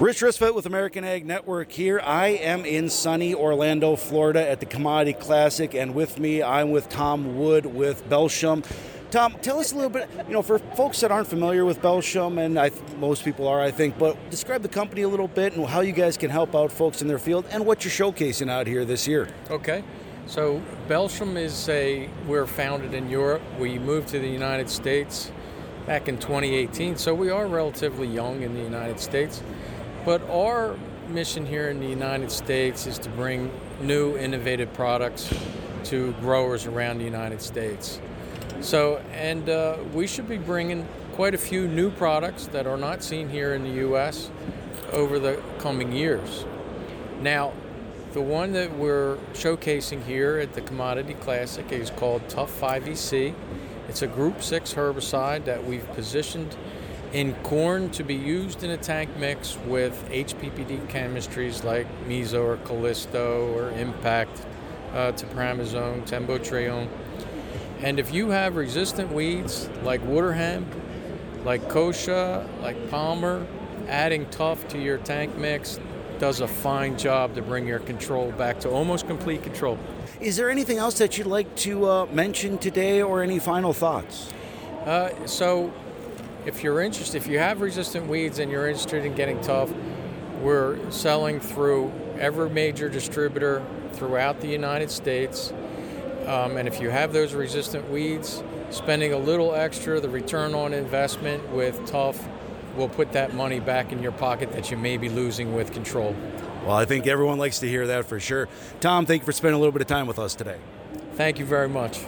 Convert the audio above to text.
Rich Risfet with American Ag Network here. I am in sunny Orlando, Florida at the Commodity Classic, and with me, I'm with Tom Wood with Belchim. Tom, tell us a little bit, you know, for folks that aren't familiar with Belchim, and I, most people are, I think, but describe the company a little bit and how you guys can help out folks in their field and what you're showcasing out here this year. Okay. So Belchim is a, we're founded in Europe. We moved to the United States back in 2018, so we are relatively young in the United States. But our mission here in the United States is to bring new, innovative products to growers around the United States. So, and uh, we should be bringing quite a few new products that are not seen here in the U.S. over the coming years. Now, the one that we're showcasing here at the Commodity Classic is called Tough 5EC. It's a Group 6 herbicide that we've positioned in corn to be used in a tank mix with HPPD chemistries like Meso or Callisto or Impact, uh, Topramezone, Tembotrione. And if you have resistant weeds like water hemp, like kochia, like palmer, adding tough to your tank mix does a fine job to bring your control back to almost complete control. Is there anything else that you'd like to uh, mention today or any final thoughts? Uh, so if you're interested, if you have resistant weeds and you're interested in getting tough, we're selling through every major distributor throughout the United States. Um, and if you have those resistant weeds, spending a little extra, the return on investment with tough will put that money back in your pocket that you may be losing with control. Well, I think everyone likes to hear that for sure. Tom, thank you for spending a little bit of time with us today. Thank you very much.